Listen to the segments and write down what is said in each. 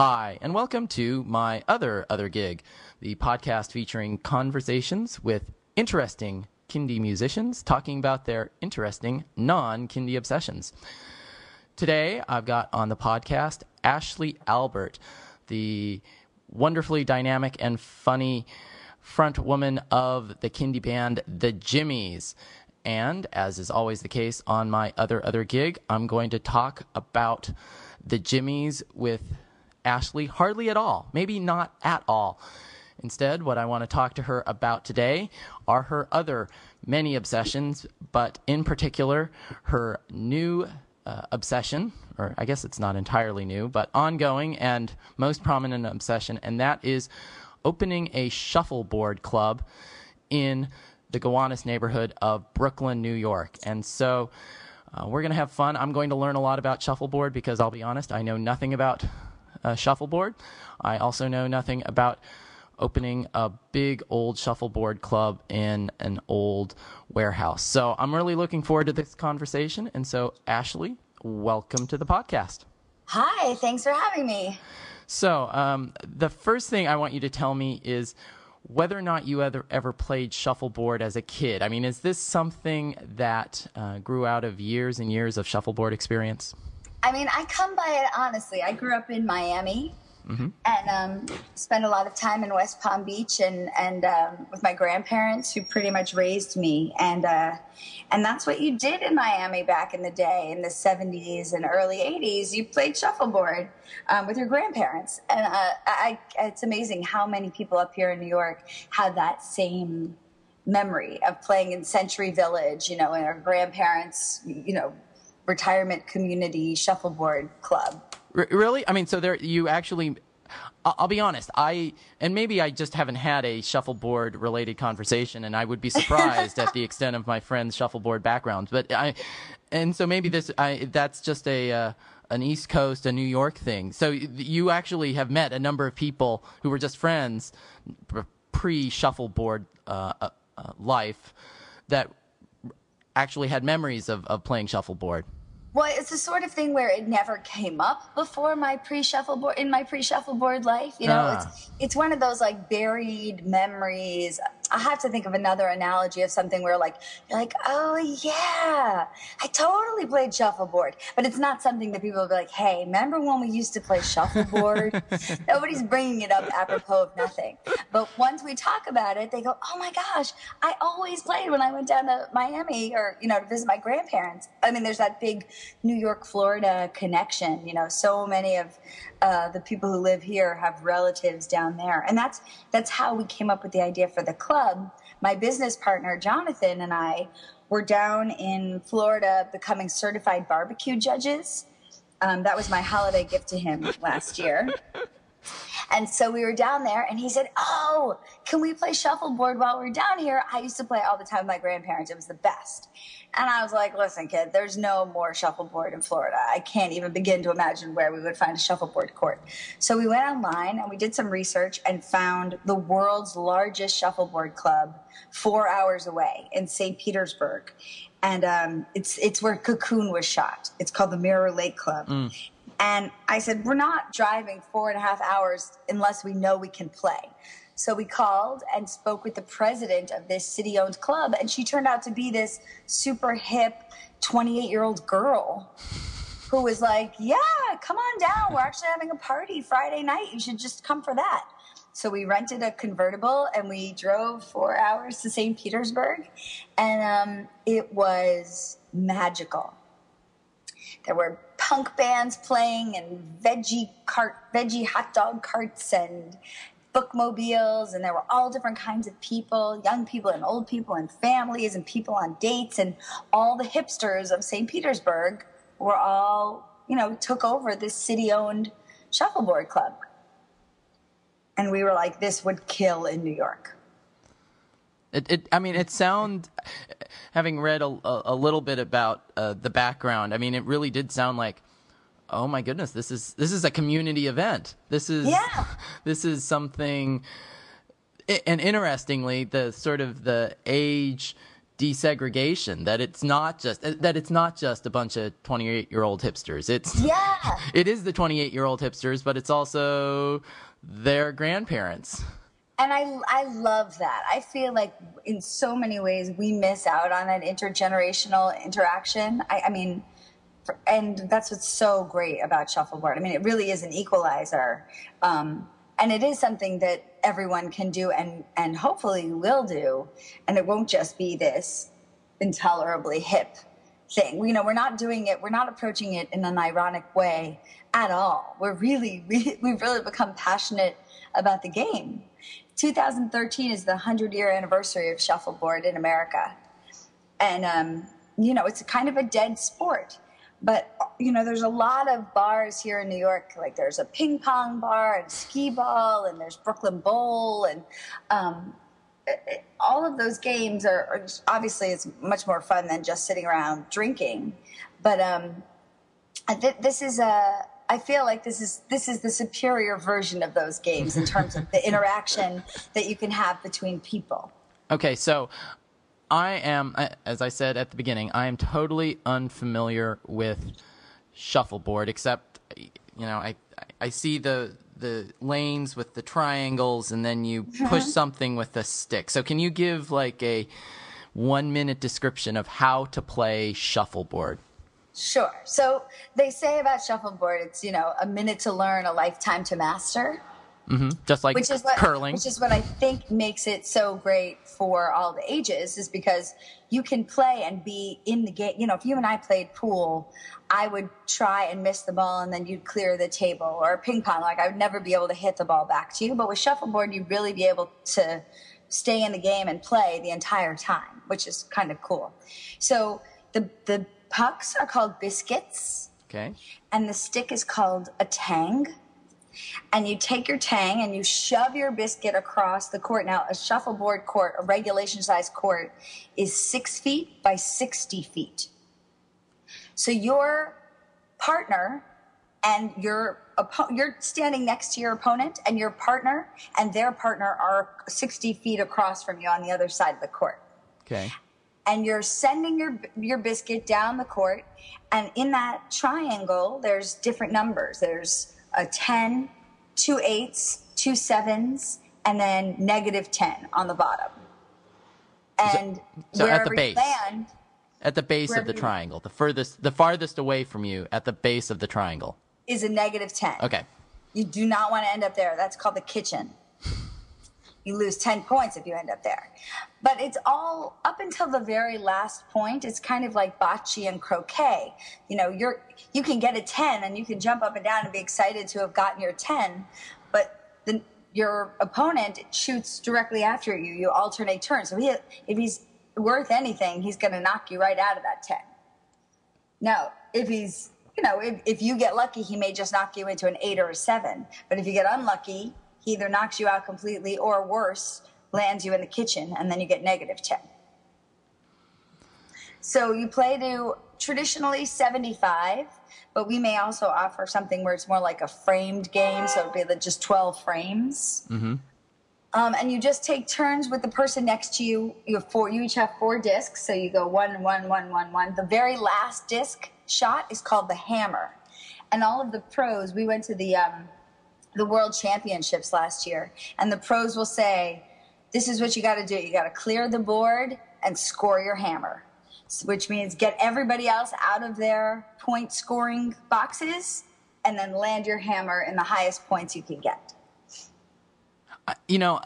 Hi, and welcome to my other other gig, the podcast featuring conversations with interesting Kindie musicians talking about their interesting non-Kindie obsessions. Today, I've got on the podcast Ashley Albert, the wonderfully dynamic and funny front woman of the Kindie band The Jimmies. And as is always the case on my other other gig, I'm going to talk about the Jimmies with Ashley hardly at all, maybe not at all. Instead, what I want to talk to her about today are her other many obsessions, but in particular, her new uh, obsession, or I guess it's not entirely new, but ongoing and most prominent obsession, and that is opening a shuffleboard club in the Gowanus neighborhood of Brooklyn, New York. And so uh, we're going to have fun. I'm going to learn a lot about shuffleboard because I'll be honest, I know nothing about uh, shuffleboard. I also know nothing about opening a big old shuffleboard club in an old warehouse. So I'm really looking forward to this conversation. And so, Ashley, welcome to the podcast. Hi, thanks for having me. So, um, the first thing I want you to tell me is whether or not you ever, ever played shuffleboard as a kid. I mean, is this something that uh, grew out of years and years of shuffleboard experience? I mean, I come by it honestly. I grew up in Miami mm-hmm. and um, spent a lot of time in West Palm Beach and and um, with my grandparents who pretty much raised me and uh, and that's what you did in Miami back in the day in the 70s and early 80s. You played shuffleboard um, with your grandparents, and uh, I, it's amazing how many people up here in New York have that same memory of playing in Century Village, you know, and our grandparents, you know, retirement community shuffleboard club. R- really? I mean, so there you actually. I'll be honest. I and maybe I just haven't had a shuffleboard related conversation, and I would be surprised at the extent of my friends' shuffleboard backgrounds. But I, and so maybe this I that's just a. Uh, an East Coast, a New York thing. So you actually have met a number of people who were just friends pre shuffleboard uh, uh, uh, life that actually had memories of, of playing shuffleboard. Well, it's the sort of thing where it never came up before my pre-shuffleboard in my pre-shuffleboard life. You know, ah. it's it's one of those like buried memories. I have to think of another analogy of something where like you're like, oh yeah, I totally played shuffleboard, but it's not something that people will be like, hey, remember when we used to play shuffleboard? Nobody's bringing it up apropos of nothing. But once we talk about it, they go, oh my gosh, I always played when I went down to Miami or you know to visit my grandparents. I mean, there's that big New York Florida connection. You know, so many of uh, the people who live here have relatives down there, and that's that's how we came up with the idea for the club. My business partner Jonathan and I were down in Florida becoming certified barbecue judges. Um, that was my holiday gift to him last year. And so we were down there, and he said, Oh, can we play shuffleboard while we're down here? I used to play all the time with my grandparents. It was the best. And I was like, listen, kid, there's no more shuffleboard in Florida. I can't even begin to imagine where we would find a shuffleboard court. So we went online and we did some research and found the world's largest shuffleboard club four hours away in St. Petersburg. And um, it's it's where Cocoon was shot. It's called the Mirror Lake Club. Mm. And I said, we're not driving four and a half hours unless we know we can play. So we called and spoke with the president of this city owned club, and she turned out to be this super hip 28 year old girl who was like, Yeah, come on down. We're actually having a party Friday night. You should just come for that. So we rented a convertible and we drove four hours to St. Petersburg, and um, it was magical. There were punk bands playing and veggie cart, veggie hot dog carts and bookmobiles and there were all different kinds of people young people and old people and families and people on dates and all the hipsters of st petersburg were all you know took over this city owned shuffleboard club. And we were like this would kill in new york it, it I mean, it sound having read a, a, little bit about uh, the background. I mean, it really did sound like oh my goodness, this is this is a community event. This is yeah. this is something and interestingly, the sort of the age desegregation that it's not just that it's not just a bunch of 28 year old hipsters it's yeah it is the 28 year old hipsters but it's also their grandparents and I, I love that. I feel like in so many ways we miss out on that intergenerational interaction. I, I mean and that's what's so great about shuffleboard. I mean it really is an equalizer. Um, and it is something that everyone can do and and hopefully will do. And it won't just be this intolerably hip thing. You know we're not doing it we're not approaching it in an ironic way at all. We're really we, we've really become passionate about the game 2013 is the 100 year anniversary of shuffleboard in america. And um, you know it's kind of a dead sport. But you know there's a lot of bars here in new york. Like there's a ping pong bar and skee ball and there's brooklyn bowl and um, all of those games are, are obviously it's much more fun than just sitting around drinking. But um, th- this is a I feel like this is this is the superior version of those games in terms of the interaction that you can have between people. Okay, so I am, as I said at the beginning, I am totally unfamiliar with shuffleboard, except you know, I I see the the lanes with the triangles, and then you mm-hmm. push something with a stick. So, can you give like a one minute description of how to play shuffleboard? Sure. So they say about shuffleboard, it's you know a minute to learn, a lifetime to master. Mm-hmm. Just like which is what, curling. Which is what I think makes it so great for all the ages is because you can play and be in the game. You know, if you and I played pool, I would try and miss the ball and then you'd clear the table or ping pong. Like I would never be able to hit the ball back to you. But with shuffleboard, you'd really be able to stay in the game and play the entire time, which is kind of cool. So the, the pucks are called biscuits. Okay. And the stick is called a tang and you take your tang and you shove your biscuit across the court. Now, a shuffleboard court, a regulation size court, is six feet by 60 feet. So your partner and your you're standing next to your opponent and your partner and their partner are 60 feet across from you on the other side of the court. Okay. And you're sending your your biscuit down the court, and in that triangle, there's different numbers. There's a 10, two eights, two sevens, and then negative 10 on the bottom. And so, so at the base. Land, at the base of the triangle, the furthest, the farthest away from you at the base of the triangle is a negative 10. Okay. You do not want to end up there. That's called the kitchen you lose 10 points if you end up there. But it's all up until the very last point. It's kind of like bocce and croquet. You know, you're, you can get a 10 and you can jump up and down and be excited to have gotten your 10, but the, your opponent shoots directly after you. You alternate turns. So he, if he's worth anything, he's going to knock you right out of that 10. Now, if he's, you know, if, if you get lucky, he may just knock you into an eight or a seven. But if you get unlucky, he either knocks you out completely or worse, lands you in the kitchen, and then you get negative 10. So you play to traditionally 75, but we may also offer something where it's more like a framed game, so it'd be just 12 frames. Mm-hmm. Um, and you just take turns with the person next to you. You have four. You each have four discs, so you go one, one, one, one, one. The very last disc shot is called the hammer, and all of the pros. We went to the um, the world championships last year. And the pros will say, this is what you got to do. You got to clear the board and score your hammer, which means get everybody else out of their point scoring boxes and then land your hammer in the highest points you can get. You know,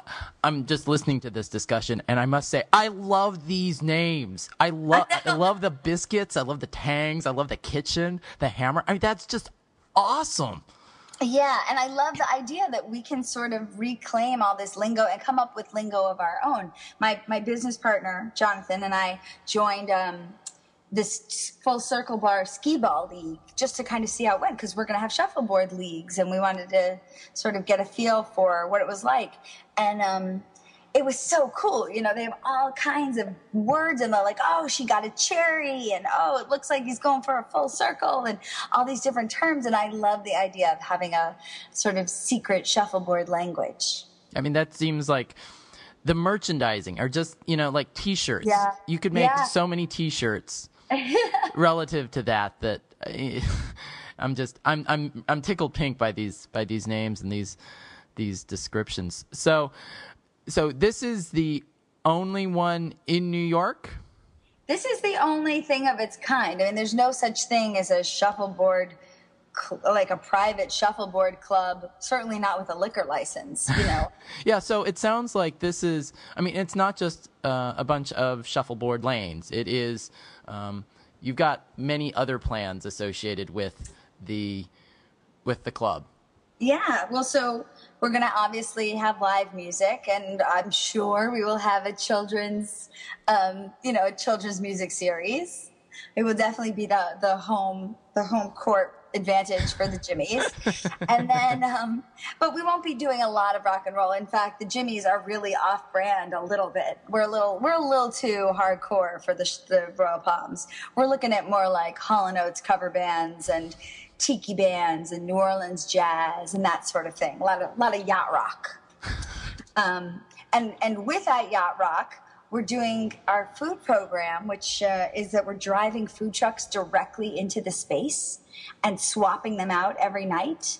I'm just listening to this discussion, and I must say, I love these names. I love, I love the biscuits. I love the tangs. I love the kitchen, the hammer. I mean, that's just awesome. Yeah, and I love the idea that we can sort of reclaim all this lingo and come up with lingo of our own. My my business partner Jonathan and I joined um, this full circle bar skee ball league just to kind of see how it went because we're going to have shuffleboard leagues and we wanted to sort of get a feel for what it was like. And um, it was so cool. You know, they have all kinds of words and they're like, oh, she got a cherry and oh, it looks like he's going for a full circle and all these different terms. And I love the idea of having a sort of secret shuffleboard language. I mean, that seems like the merchandising or just you know like t-shirts Yeah. you could make Yeah. so many t-shirts relative to that that i'm just i'm i'm i'm tickled pink by these by these names and these these descriptions so so this is the only one in new york This is the only thing of its kind. I mean, there's no such thing as a shuffleboard, cl- like a private shuffleboard club. Certainly not with a liquor license. You know. Yeah, so it sounds like this is. I mean, it's not just uh, a bunch of shuffleboard lanes. It is. Um, you've got many other plans associated with the with the club. Yeah, well, so we're going to obviously have live music, and I'm sure we will have a children's, um, you know, a children's music series. It will definitely be the the home the home court advantage for the Jimmies, and then, um, but we won't be doing a lot of rock and roll. In fact, the Jimmies are really off brand a little bit. We're a little we're a little too hardcore for the the Royal Palms. We're looking at more like Hall Oates cover bands and tiki bands and New Orleans jazz and that sort of thing. A lot of a lot of yacht rock. Um, and and with that yacht rock, we're doing our food program, which uh, is that we're driving food trucks directly into the space and swapping them out every night.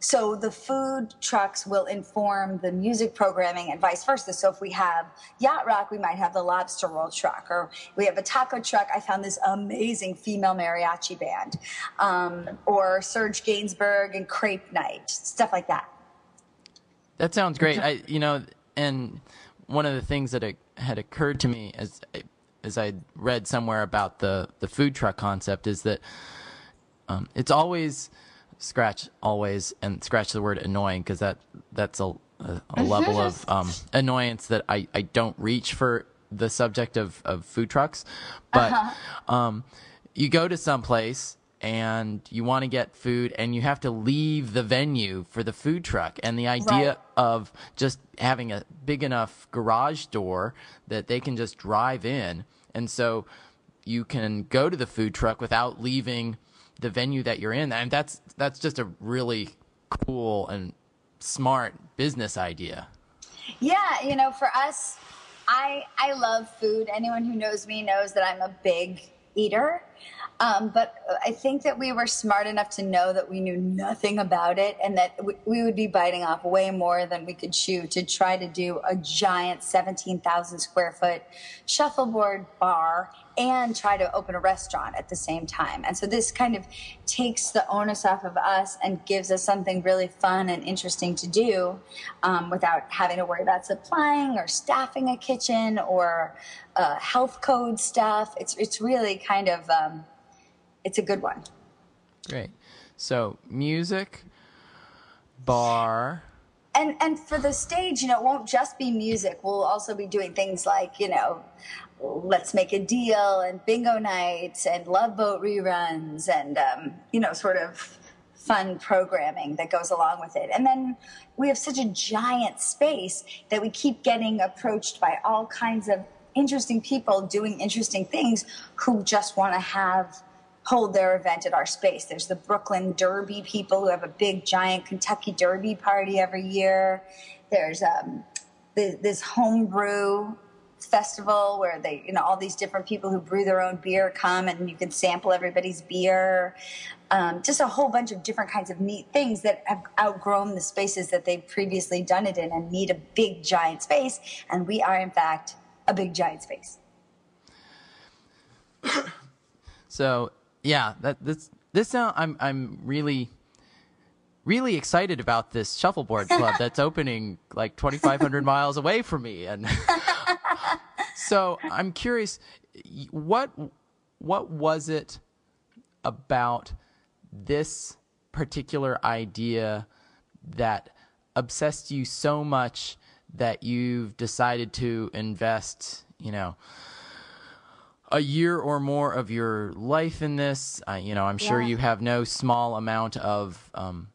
So the food trucks will inform the music programming and vice versa. So if we have yacht rock, we might have the lobster roll truck, or we have a taco truck. I found this amazing female mariachi band, um, or Serge Gainsbourg and crepe night, stuff like that. That sounds great. I, you know, and one of the things that had occurred to me as as I read somewhere about the the food truck concept is that um, it's always scratch always and scratch the word annoying because that that's a a, a level of um, annoyance that I I don't reach for the subject of of food trucks, but um, you go to some place and you want to get food and you have to leave the venue for the food truck. And the idea Right. of just having a big enough garage door that they can just drive in. And so you can go to the food truck without leaving the venue that you're in and that's that's just a really cool and smart business idea Yeah, you know, for us, I I love food. Anyone who knows me knows that I'm a big eater. Um, but I think that we were smart enough to know that we knew nothing about it and that we, we would be biting off way more than we could chew to try to do a giant 17,000 square foot shuffleboard bar and try to open a restaurant at the same time. And so this kind of takes the onus off of us and gives us something really fun and interesting to do um, without having to worry about supplying or staffing a kitchen or uh, health code stuff. It's it's really kind of um, it's a good one. great so music bar and and for the stage, you know, it won't just be music. We'll also be doing things like, you know, let's make a deal and bingo nights and love boat reruns and um, you know, sort of fun programming that goes along with it. And then we have such a giant space that we keep getting approached by all kinds of interesting people doing interesting things who just want to have hold their event at our space. There's the Brooklyn Derby people who have a big giant Kentucky Derby party every year. There's um, this, this homebrew festival where they, you know, all these different people who brew their own beer come and you can sample everybody's beer. Um, just a whole bunch of different kinds of neat things that have outgrown the spaces that they've previously done it in and need a big giant space. And we are, in fact, a big giant space. So yeah, that this this sound I'm I'm really really excited about this shuffleboard club that's opening like 2500 miles away from me and so I'm curious what what was it about this particular idea that obsessed you so much that you've decided to invest, you know, a year or more of your life in this. Uh, you know, I'm sure Yeah. you have no small amount of um,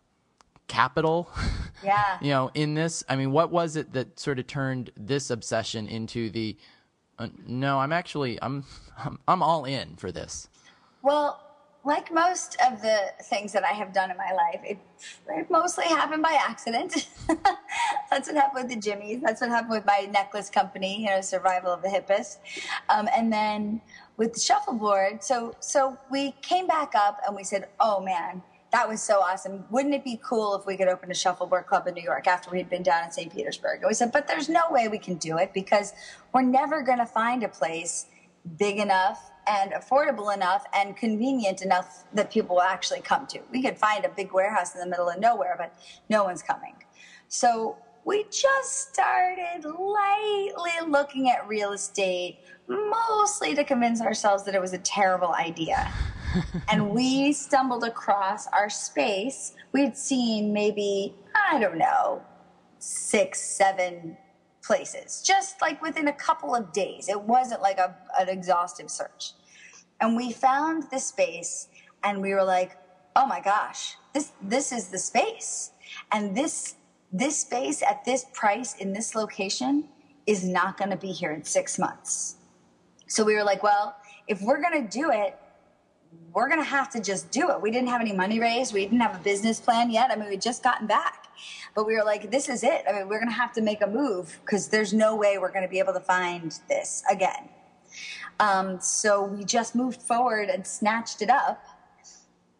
capital, Yeah. you know, in this. I mean, what was it that sort of turned this obsession into the? Uh, no, I'm actually I'm, I'm I'm all in for this. Well, like most of the things that I have done in my life, it, it mostly happened by accident. That's what happened with the Jimmies. That's what happened with my necklace company, you know, Survival of the Hippest. Um, and then with the shuffleboard, so so we came back up and we said, "Oh man, that was so awesome. Wouldn't it be cool if we could open a shuffleboard club in New York after we'd been down in St. Petersburg? And we said, but there's no way we can do it because we're never going to find a place big enough and affordable enough and convenient enough that people will actually come to. We could find a big warehouse in the middle of nowhere, but no one's coming. So we just started lightly looking at real estate, mostly to convince ourselves that it was a terrible idea and we stumbled across our space. We'd seen maybe, I don't know, six, seven places, just like within a couple of days. It wasn't like a, an exhaustive search. And we found this space and we were like, oh my gosh, this, this is the space. And this, this space at this price in this location is not going to be here in six months. So we were like, well, if we're going to do it, we're going to have to just do it. We didn't have any money raised. We didn't have a business plan yet. I mean, we'd just gotten back. But we were like, this is it. I mean, we're going to have to make a move because there's no way we're going to be able to find this again. Um, so we just moved forward and snatched it up.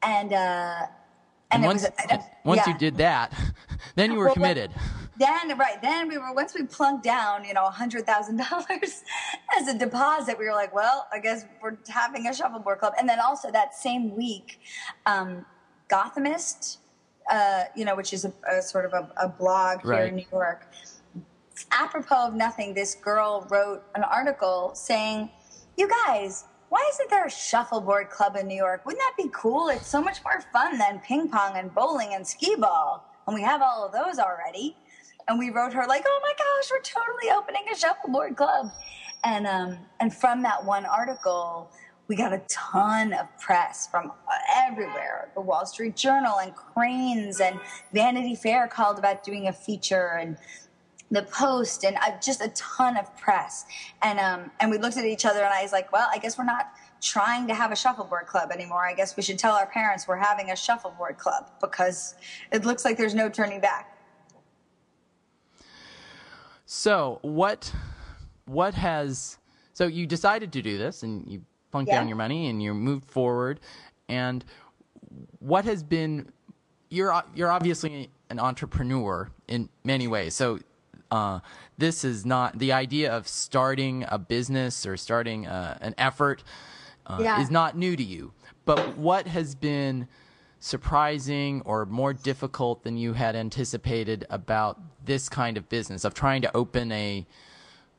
And, uh, and, and once, was, uh, once yeah. you did that, then you were well, committed then right then we were once we plunked down you know a hundred thousand dollars as a deposit we were like well i guess we're having a shuffleboard club and then also that same week um, gothamist uh, you know which is a, a sort of a, a blog here right. in new york apropos of nothing this girl wrote an article saying you guys why isn't there a shuffleboard club in New York? Wouldn't that be cool? It's so much more fun than ping pong and bowling and skee ball. And we have all of those already and we wrote her like, "Oh my gosh, we're totally opening a shuffleboard club," and um, and from that one article, we got a ton of press from everywhere. The Wall Street Journal and Crain's and Vanity Fair called about doing a feature and the Post and uh, just a ton of press. And um, and we looked at each other and I was like, well, I guess we're not trying to have a shuffleboard club anymore. I guess we should tell our parents we're having a shuffleboard club because it looks like there's no turning back. So what what has so you decided to do this and you plunked yeah. down your money and you moved forward and what has been you're you're obviously an entrepreneur in many ways. So uh, this is not the idea of starting a business or starting uh, an effort uh, yeah. is not new to you. But what has been surprising or more difficult than you had anticipated about this kind of business of trying to open a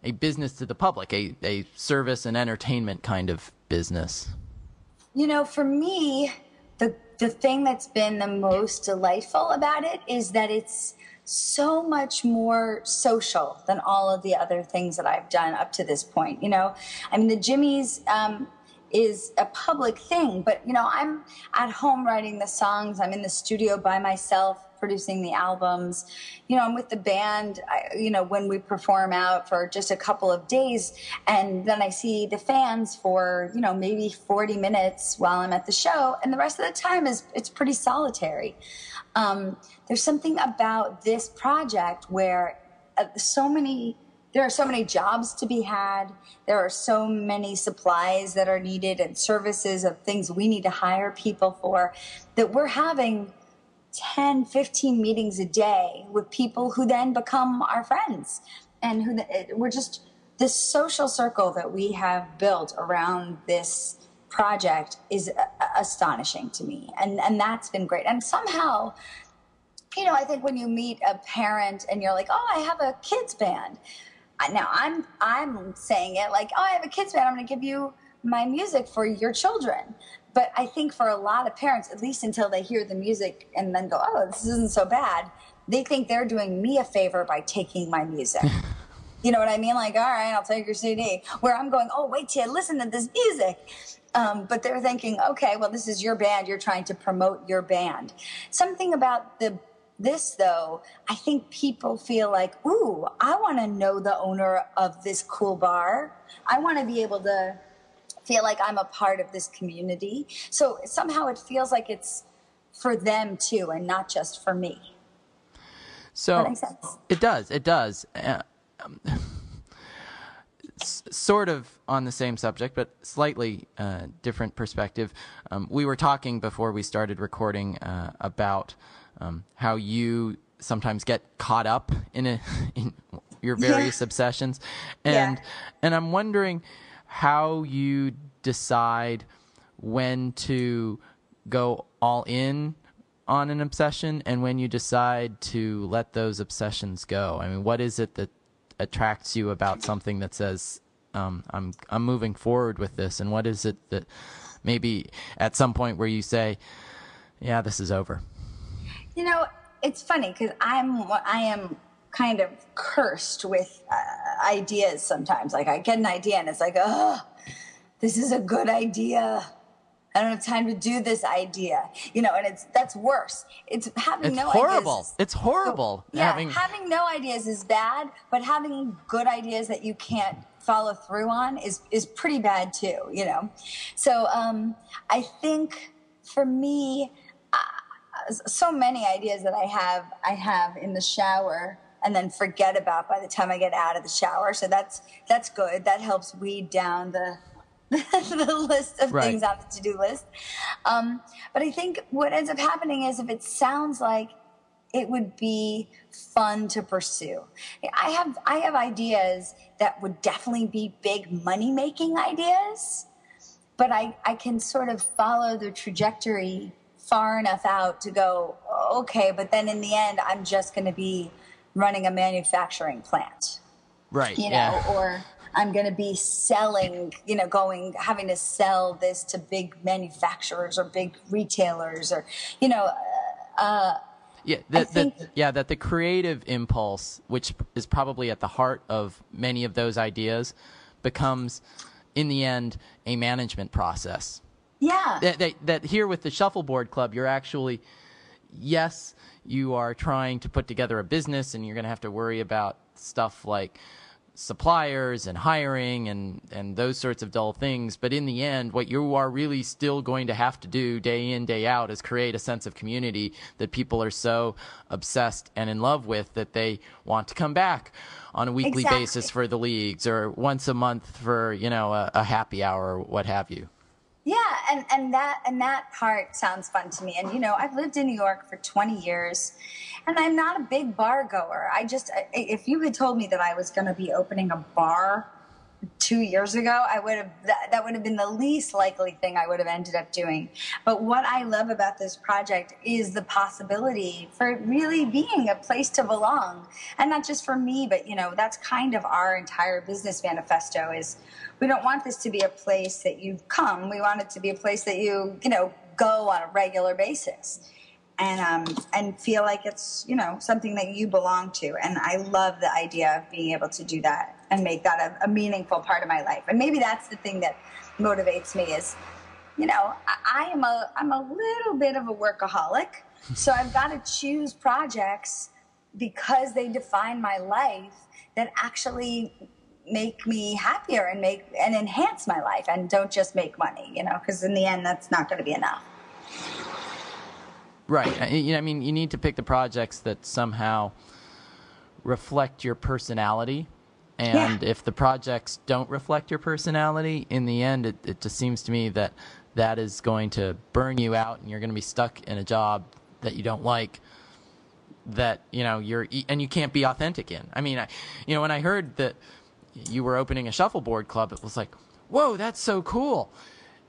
a business to the public, a, a service and entertainment kind of business? You know, for me, the the thing that's been the most delightful about it is that it's so much more social than all of the other things that I've done up to this point. You know, I mean, the Jimmies, um, is a public thing. But, you know, I'm at home writing the songs. I'm in the studio by myself producing the albums. You know, I'm with the band, I, you know, when we perform out for just a couple of days. And then I see the fans for, you know, maybe 40 minutes while I'm at the show. And the rest of the time is, it's pretty solitary. Um, there's something about this project where uh, so many there are so many jobs to be had. There are so many supplies that are needed and services of things we need to hire people for that we're having 10, 15 meetings a day with people who then become our friends and who we're just this social circle that we have built around this project is uh, uh, astonishing to me and and that's been great and somehow you know i think when you meet a parent and you're like oh i have a kids band now I'm I'm saying it like, oh, I have a kids band. I'm going to give you my music for your children. But I think for a lot of parents, at least until they hear the music and then go, oh, this isn't so bad, they think they're doing me a favor by taking my music. you know what I mean? Like, all right, I'll take your CD. Where I'm going, oh, wait till you listen to this music. Um, but they're thinking, okay, well, this is your band. You're trying to promote your band. Something about the this, though, I think people feel like, ooh, I want to know the owner of this cool bar. I want to be able to feel like I'm a part of this community. So somehow it feels like it's for them too and not just for me. So it does. It does. Uh, um, sort of on the same subject, but slightly uh, different perspective. Um, we were talking before we started recording uh, about um, how you sometimes get caught up in a in your various yeah. obsessions, and yeah. and I'm wondering how you decide when to go all in on an obsession and when you decide to let those obsessions go. I mean, what is it that attracts you about something that says um, I'm I'm moving forward with this, and what is it that maybe at some point where you say, yeah, this is over. You know, it's funny because I'm I am kind of cursed with uh, ideas sometimes. Like I get an idea and it's like, oh, this is a good idea. I don't have time to do this idea, you know, and it's that's worse. It's having it's no horrible. ideas. It's horrible. Yeah, having... having no ideas is bad, but having good ideas that you can't follow through on is is pretty bad too, you know. So um, I think for me, uh, so many ideas that I have, I have in the shower and then forget about by the time I get out of the shower. So that's that's good. That helps weed down the the list of right. things on the to-do list. Um, but I think what ends up happening is if it sounds like it would be fun to pursue. I have I have ideas that would definitely be big money making ideas, but I, I can sort of follow the trajectory far enough out to go, okay, but then in the end I'm just gonna be running a manufacturing plant. Right. You know, yeah. or I'm going to be selling, you know, going, having to sell this to big manufacturers or big retailers or, you know, uh, yeah, that, think, that, yeah, that the creative impulse, which is probably at the heart of many of those ideas, becomes, in the end, a management process. Yeah. That, that, that here with the Shuffleboard Club, you're actually, yes, you are trying to put together a business and you're going to have to worry about stuff like suppliers and hiring and, and those sorts of dull things. But in the end, what you are really still going to have to do day in, day out is create a sense of community that people are so obsessed and in love with that they want to come back on a weekly exactly. basis for the leagues or once a month for, you know, a, a happy hour or what have you. And, and that and that part sounds fun to me. And you know, I've lived in New York for 20 years, and I'm not a big bar goer. I just if you had told me that I was going to be opening a bar two years ago, I would have that, that would have been the least likely thing I would have ended up doing. But what I love about this project is the possibility for it really being a place to belong, and not just for me, but you know that's kind of our entire business manifesto. Is we don't want this to be a place that you come. We want it to be a place that you you know go on a regular basis and um, and feel like it's you know something that you belong to. And I love the idea of being able to do that and make that a, a meaningful part of my life. And maybe that's the thing that motivates me is, you know, I, I am a I'm a little bit of a workaholic, so I've got to choose projects because they define my life that actually make me happier and make and enhance my life and don't just make money you know because in the end that's not going to be enough Right. Uh, I mean, you need to pick the projects that somehow reflect your personality. And yeah. if the projects don't reflect your personality, in the end, it, it just seems to me that that is going to burn you out and you're going to be stuck in a job that you don't like that you know you're and you can't be authentic in i mean I, you know when i heard that you were opening a shuffleboard club it was like whoa that's so cool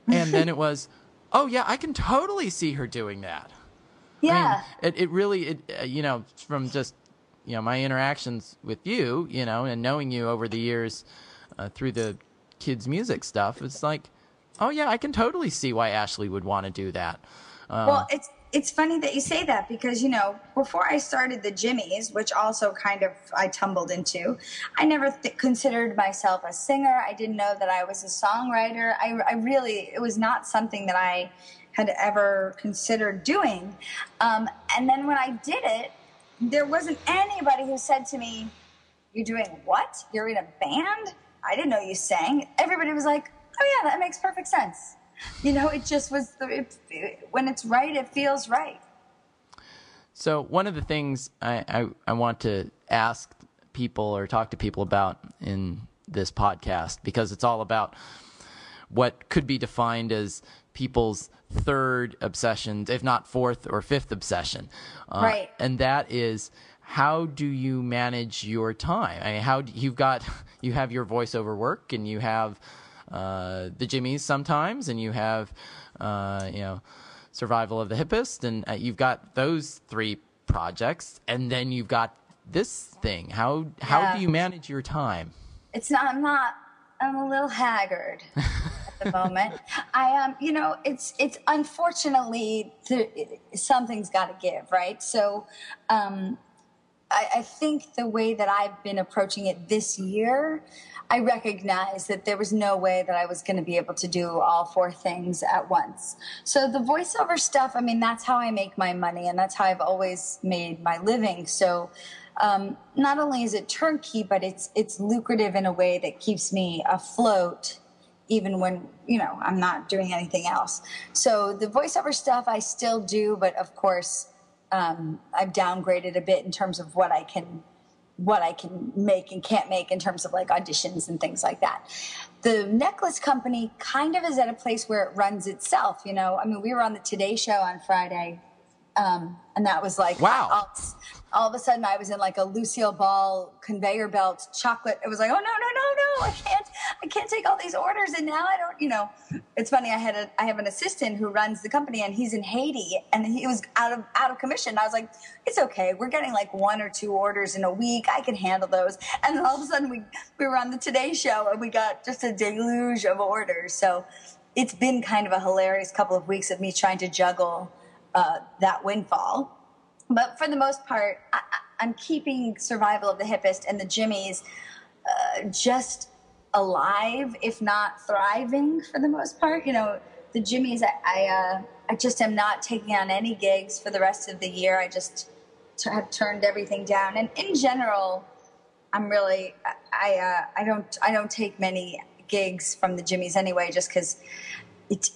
and then it was oh yeah i can totally see her doing that yeah. I mean, it, it really, it, uh, you know, from just, you know, my interactions with you, you know, and knowing you over the years uh, through the kids' music stuff, it's like, oh, yeah, I can totally see why Ashley would want to do that. Uh, well, it's, it's funny that you say that because you know before I started the Jimmies, which also kind of I tumbled into, I never th- considered myself a singer. I didn't know that I was a songwriter. I, I really it was not something that I had ever considered doing. Um, and then when I did it, there wasn't anybody who said to me, You're doing what? You're in a band? I didn't know you sang. Everybody was like, oh yeah, that makes perfect sense. You know, it just was the, it, it, when it's right, it feels right. So one of the things I, I, I want to ask people or talk to people about in this podcast because it's all about what could be defined as people's third obsession, if not fourth or fifth obsession. Uh, right. And that is how do you manage your time? I mean, how do, you've got you have your voiceover work and you have uh, the Jimmies sometimes, and you have uh, you know survival of the hippest, and uh, you've got those three projects, and then you've got this thing. How how yeah. do you manage your time? It's not. I'm not. I'm a little haggard. the moment. I am, um, you know, it's it's unfortunately something's got to give, right? So, um, I, I think the way that I've been approaching it this year, I recognize that there was no way that I was going to be able to do all four things at once. So the voiceover stuff, I mean, that's how I make my money, and that's how I've always made my living. So um, not only is it turnkey, but it's it's lucrative in a way that keeps me afloat even when you know I'm not doing anything else. So the voiceover stuff I still do, but of course um, I've downgraded a bit in terms of what I can what I can make and can't make in terms of like auditions and things like that. The necklace company kind of is at a place where it runs itself. You know, I mean, we were on the Today Show on Friday, um, and that was like wow. All, all, of a sudden, I was in like a Lucille Ball conveyor belt chocolate. It was like, oh no, no, no, no! I can't, I can't take all these orders, and now I don't. You know, it's funny. I had a, I have an assistant who runs the company, and he's in Haiti, and he was out of out of commission. I was like, it's okay. We're getting like one or two orders in a week. I can handle those. And then all of a sudden, we we were on the Today Show, and we got just a deluge of orders. So it's been kind of a hilarious couple of weeks of me trying to juggle uh, that windfall. But for the most part, I, am keeping Survival of the Hippest and the Jimmies uh, just alive, if not thriving, for the most part. You know, the Jimmies, I I, uh, I just am not taking on any gigs for the rest of the year. I just t- have turned everything down, and in general, I'm really I uh, I don't I don't take many gigs from the Jimmies anyway, just because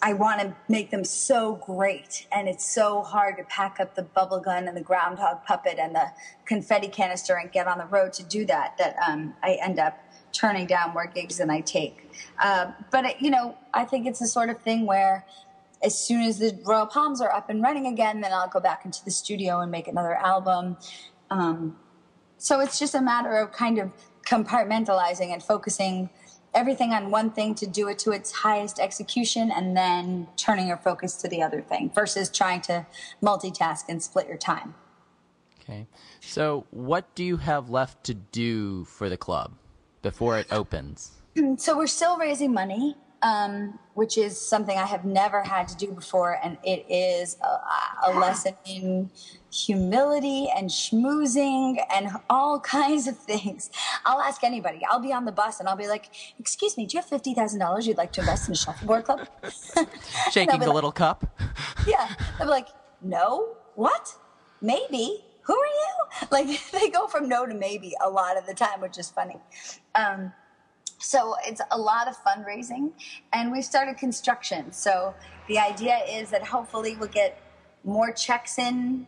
I want to make them so great, and it's so hard to pack up the bubble gun and the groundhog puppet and the confetti canister and get on the road to do that. That um, I end up turning down more gigs than I take. Uh, but it, you know, I think it's the sort of thing where as soon as the Royal Palms are up and running again, then I'll go back into the studio and make another album. Um, so it's just a matter of kind of compartmentalizing and focusing everything on one thing to do it to its highest execution and then turning your focus to the other thing versus trying to multitask and split your time. Okay. So, what do you have left to do for the club before it opens? So, we're still raising money um, which is something I have never had to do before, and it is a, a lesson in humility and schmoozing and all kinds of things. I'll ask anybody. I'll be on the bus and I'll be like, "Excuse me, do you have fifty thousand dollars you'd like to invest in a shuffleboard club?" Shaking the like, little cup. yeah, I'll be like, "No, what? Maybe." Who are you? Like they go from no to maybe a lot of the time, which is funny. Um, so it's a lot of fundraising, and we've started construction. So the idea is that hopefully we'll get more checks in,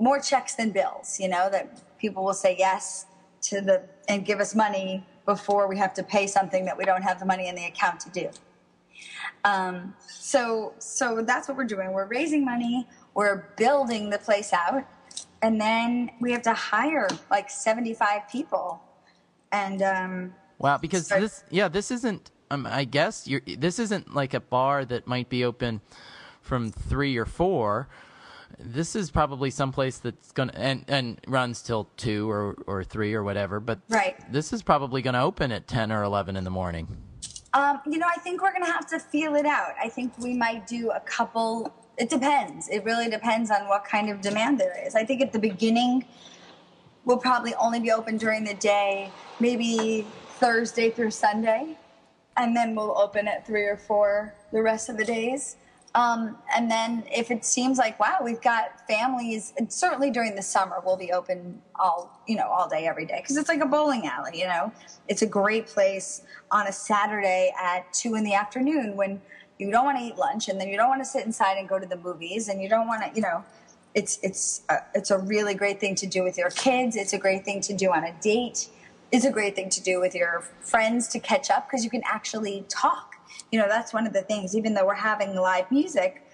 more checks than bills. You know that people will say yes to the and give us money before we have to pay something that we don't have the money in the account to do. Um, so so that's what we're doing. We're raising money. We're building the place out, and then we have to hire like seventy five people, and um, Wow, because this, yeah, this isn't. Um, I guess. This isn't like a bar that might be open from three or four. This is probably someplace that's gonna and and runs till two or or three or whatever. But right. this is probably going to open at ten or eleven in the morning. Um, you know, I think we're going to have to feel it out. I think we might do a couple. It depends. It really depends on what kind of demand there is. I think at the beginning, we'll probably only be open during the day. Maybe Thursday through Sunday, and then we'll open at three or four the rest of the days. Um, and then if it seems like wow, we've got families, and certainly during the summer we'll be open all you know all day every day because it's like a bowling alley. You know, it's a great place on a Saturday at two in the afternoon when you don't want to eat lunch and then you don't want to sit inside and go to the movies and you don't want to you know it's it's a, it's a really great thing to do with your kids. It's a great thing to do on a date. It's a great thing to do with your friends to catch up because you can actually talk. You know, that's one of the things. Even though we're having live music,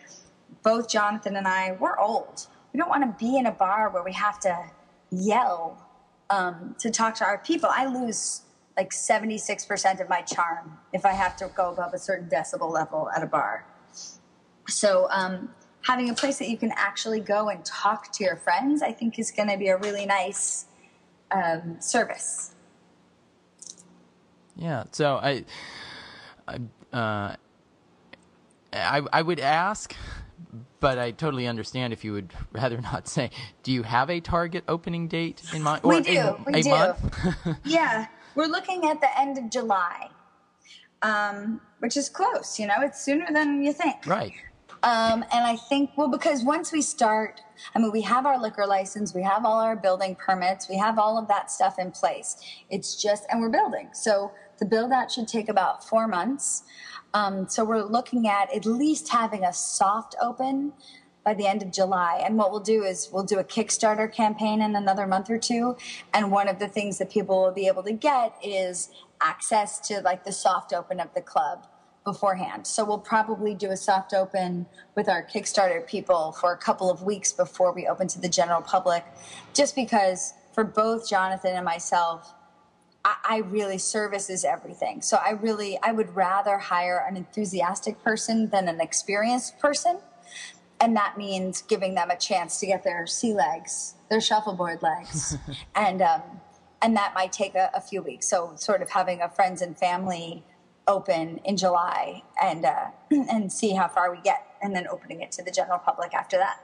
both Jonathan and I, we're old. We don't want to be in a bar where we have to yell um, to talk to our people. I lose like 76% of my charm if I have to go above a certain decibel level at a bar. So, um, having a place that you can actually go and talk to your friends, I think is going to be a really nice um, service. Yeah. So I, I, uh, I, I would ask, but I totally understand if you would rather not say. Do you have a target opening date in mind? we do. A, we a do. month? yeah, we're looking at the end of July, um, which is close. You know, it's sooner than you think. right. Um, and I think, well, because once we start, I mean, we have our liquor license, we have all our building permits, we have all of that stuff in place. It's just, and we're building. So the build out should take about four months. Um, so we're looking at at least having a soft open by the end of July. And what we'll do is we'll do a Kickstarter campaign in another month or two. And one of the things that people will be able to get is access to like the soft open of the club beforehand. So we'll probably do a soft open with our Kickstarter people for a couple of weeks before we open to the general public, just because for both Jonathan and myself, I, I really service is everything. So I really, I would rather hire an enthusiastic person than an experienced person. And that means giving them a chance to get their sea legs, their shuffleboard legs. and, um, and that might take a, a few weeks. So sort of having a friends and family open in July and uh, and see how far we get, and then opening it to the general public after that.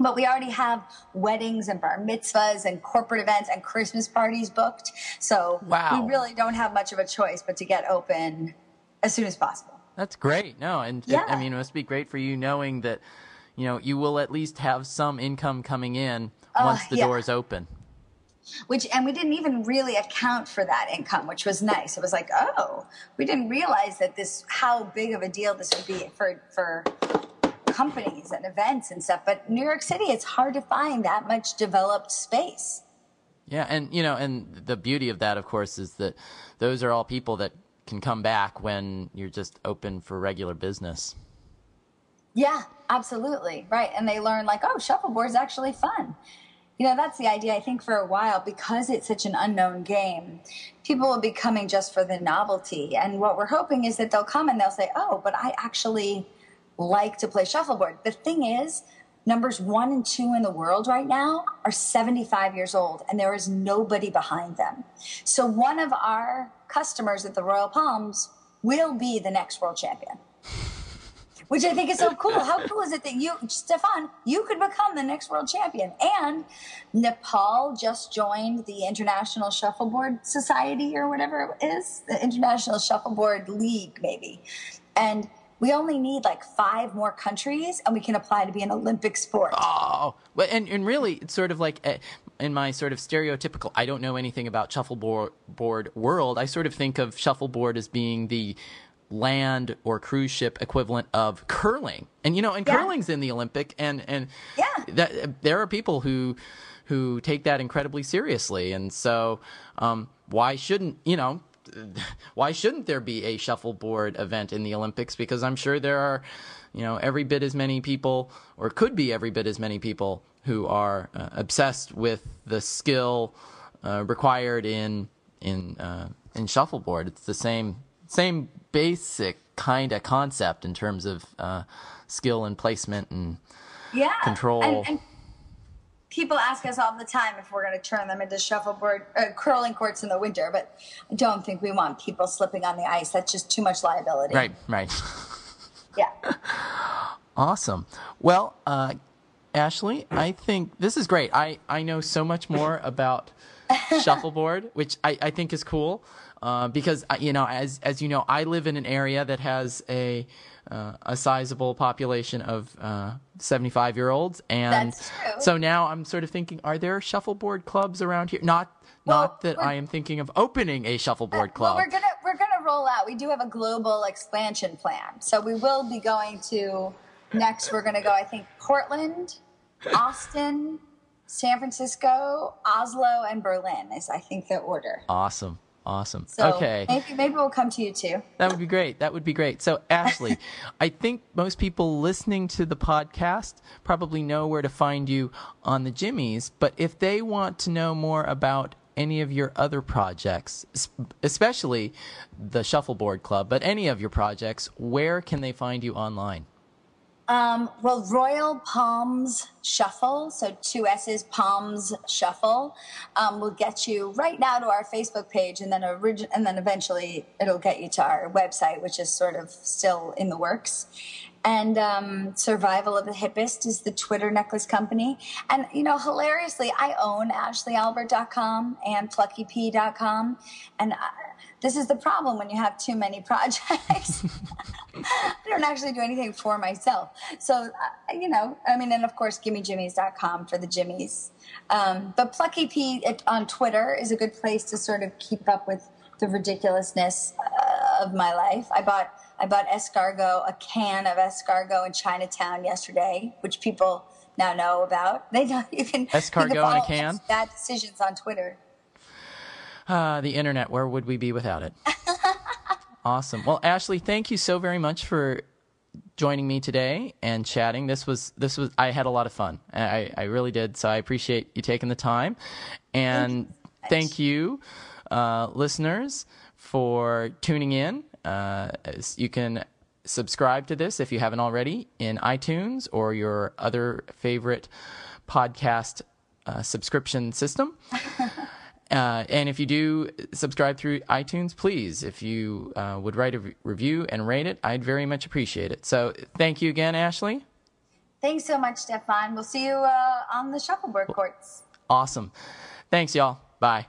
But we already have weddings and bar mitzvahs and corporate events and Christmas parties booked, so Wow. we really don't have much of a choice but to get open as soon as possible. That's great. No, and it- I mean, it must be great for you knowing that, you know, you will at least have some income coming in Uh, once the yeah. doors open. which and we didn't even really account for that income which was nice it was like oh we didn't realize that this how big of a deal this would be for for companies and events and stuff but new york city it's hard to find that much developed space Yeah, and you know, and the beauty of that, of course, is that those are all people that can come back when you're just open for regular business. yeah absolutely right and they learn like oh shuffleboard's actually fun you know that's the idea i think for a while because it's such an unknown game people will be coming just for the novelty and what we're hoping is that they'll come and they'll say oh but i actually like to play shuffleboard the thing is numbers one and two in the world right now are 75 years old and there is nobody behind them so one of our customers at the royal palms will be the next world champion which I think is so cool. How cool is it that you, Stefan, you could become the next world champion? And Nepal just joined the International Shuffleboard Society or whatever it is, the International Shuffleboard League, maybe. And we only need like five more countries and we can apply to be an Olympic sport. Oh, and and really, it's sort of like uh, in my sort of stereotypical. I don't know anything about shuffleboard board world. I sort of think of shuffleboard as being the land or cruise ship equivalent of curling, and you know, and Yeah. curling's in the Olympic, and and Yeah. that there are people who who take that incredibly seriously, and so um, why shouldn't you know? Why shouldn't there be a shuffleboard event in the Olympics? Because I'm sure there are, you know, every bit as many people, or could be every bit as many people, who are uh, obsessed with the skill uh, required in in uh, in shuffleboard. It's the same same basic kind of concept in terms of uh, skill and placement and Yeah. Control. And, and people ask us all the time if we're going to turn them into shuffleboard, uh, curling courts in the winter, but I don't think we want people slipping on the ice. That's just too much liability. right, right. Yeah. Awesome. Well, uh, Ashley, I think this is great. I, I know so much more about shuffleboard, which I, I think is cool uh, because uh, you know as as you know I live in an area that has a uh, a sizable population of 75 year olds and so now I'm sort of thinking are there shuffleboard clubs around here not well, not that I am thinking of opening a shuffleboard club. Well, we're gonna we're gonna roll out. We do have a global expansion plan, so we will be going to next. We're gonna go. I think Portland, Austin, San Francisco, Oslo, and Berlin is I think the order. Awesome. Awesome. So okay. Maybe maybe we'll come to you too. That would be great. That would be great. So Ashley, I think most people listening to the podcast probably know where to find you on the Jimmies, but if they want to know more about any of your other projects, especially the Shuffleboard Club, but any of your projects, where can they find you online? Um, well, Royal Palms Shuffle, so two S's, Palms Shuffle, um, will get you right now to our Facebook page, and then origi- and then eventually it'll get you to our website, which is sort of still in the works. And um, Survival of the Hippest is the Twitter necklace company. And, you know, hilariously, I own AshleyAlbert.com and PluckyP.com. And I, this is the problem when you have too many projects. I don't actually do anything for myself. So, uh, you know, I mean, and of course, gimmejimmies.com for the Jimmies. Um, but Plucky P on Twitter is a good place to sort of keep up with the ridiculousness uh, of my life. I bought I bought escargot, a can of escargot in Chinatown yesterday, which people now know about. They know you can escargot you can in a can. Bad decisions on Twitter. Uh, the internet, where would we be without it? awesome. Well, Ashley, thank you so very much for joining me today and chatting. This was this was I had a lot of fun. I, I really did. So I appreciate you taking the time. And thank you, thank you uh, listeners, for tuning in. Uh, you can subscribe to this if you haven't already in iTunes or your other favorite podcast uh, subscription system. Uh, and if you do subscribe through iTunes, please, if you uh, would write a re- review and rate it, I'd very much appreciate it. So thank you again, Ashley. Thanks so much, Stefan. We'll see you uh, on the shuffleboard courts. Awesome. Thanks, y'all. Bye.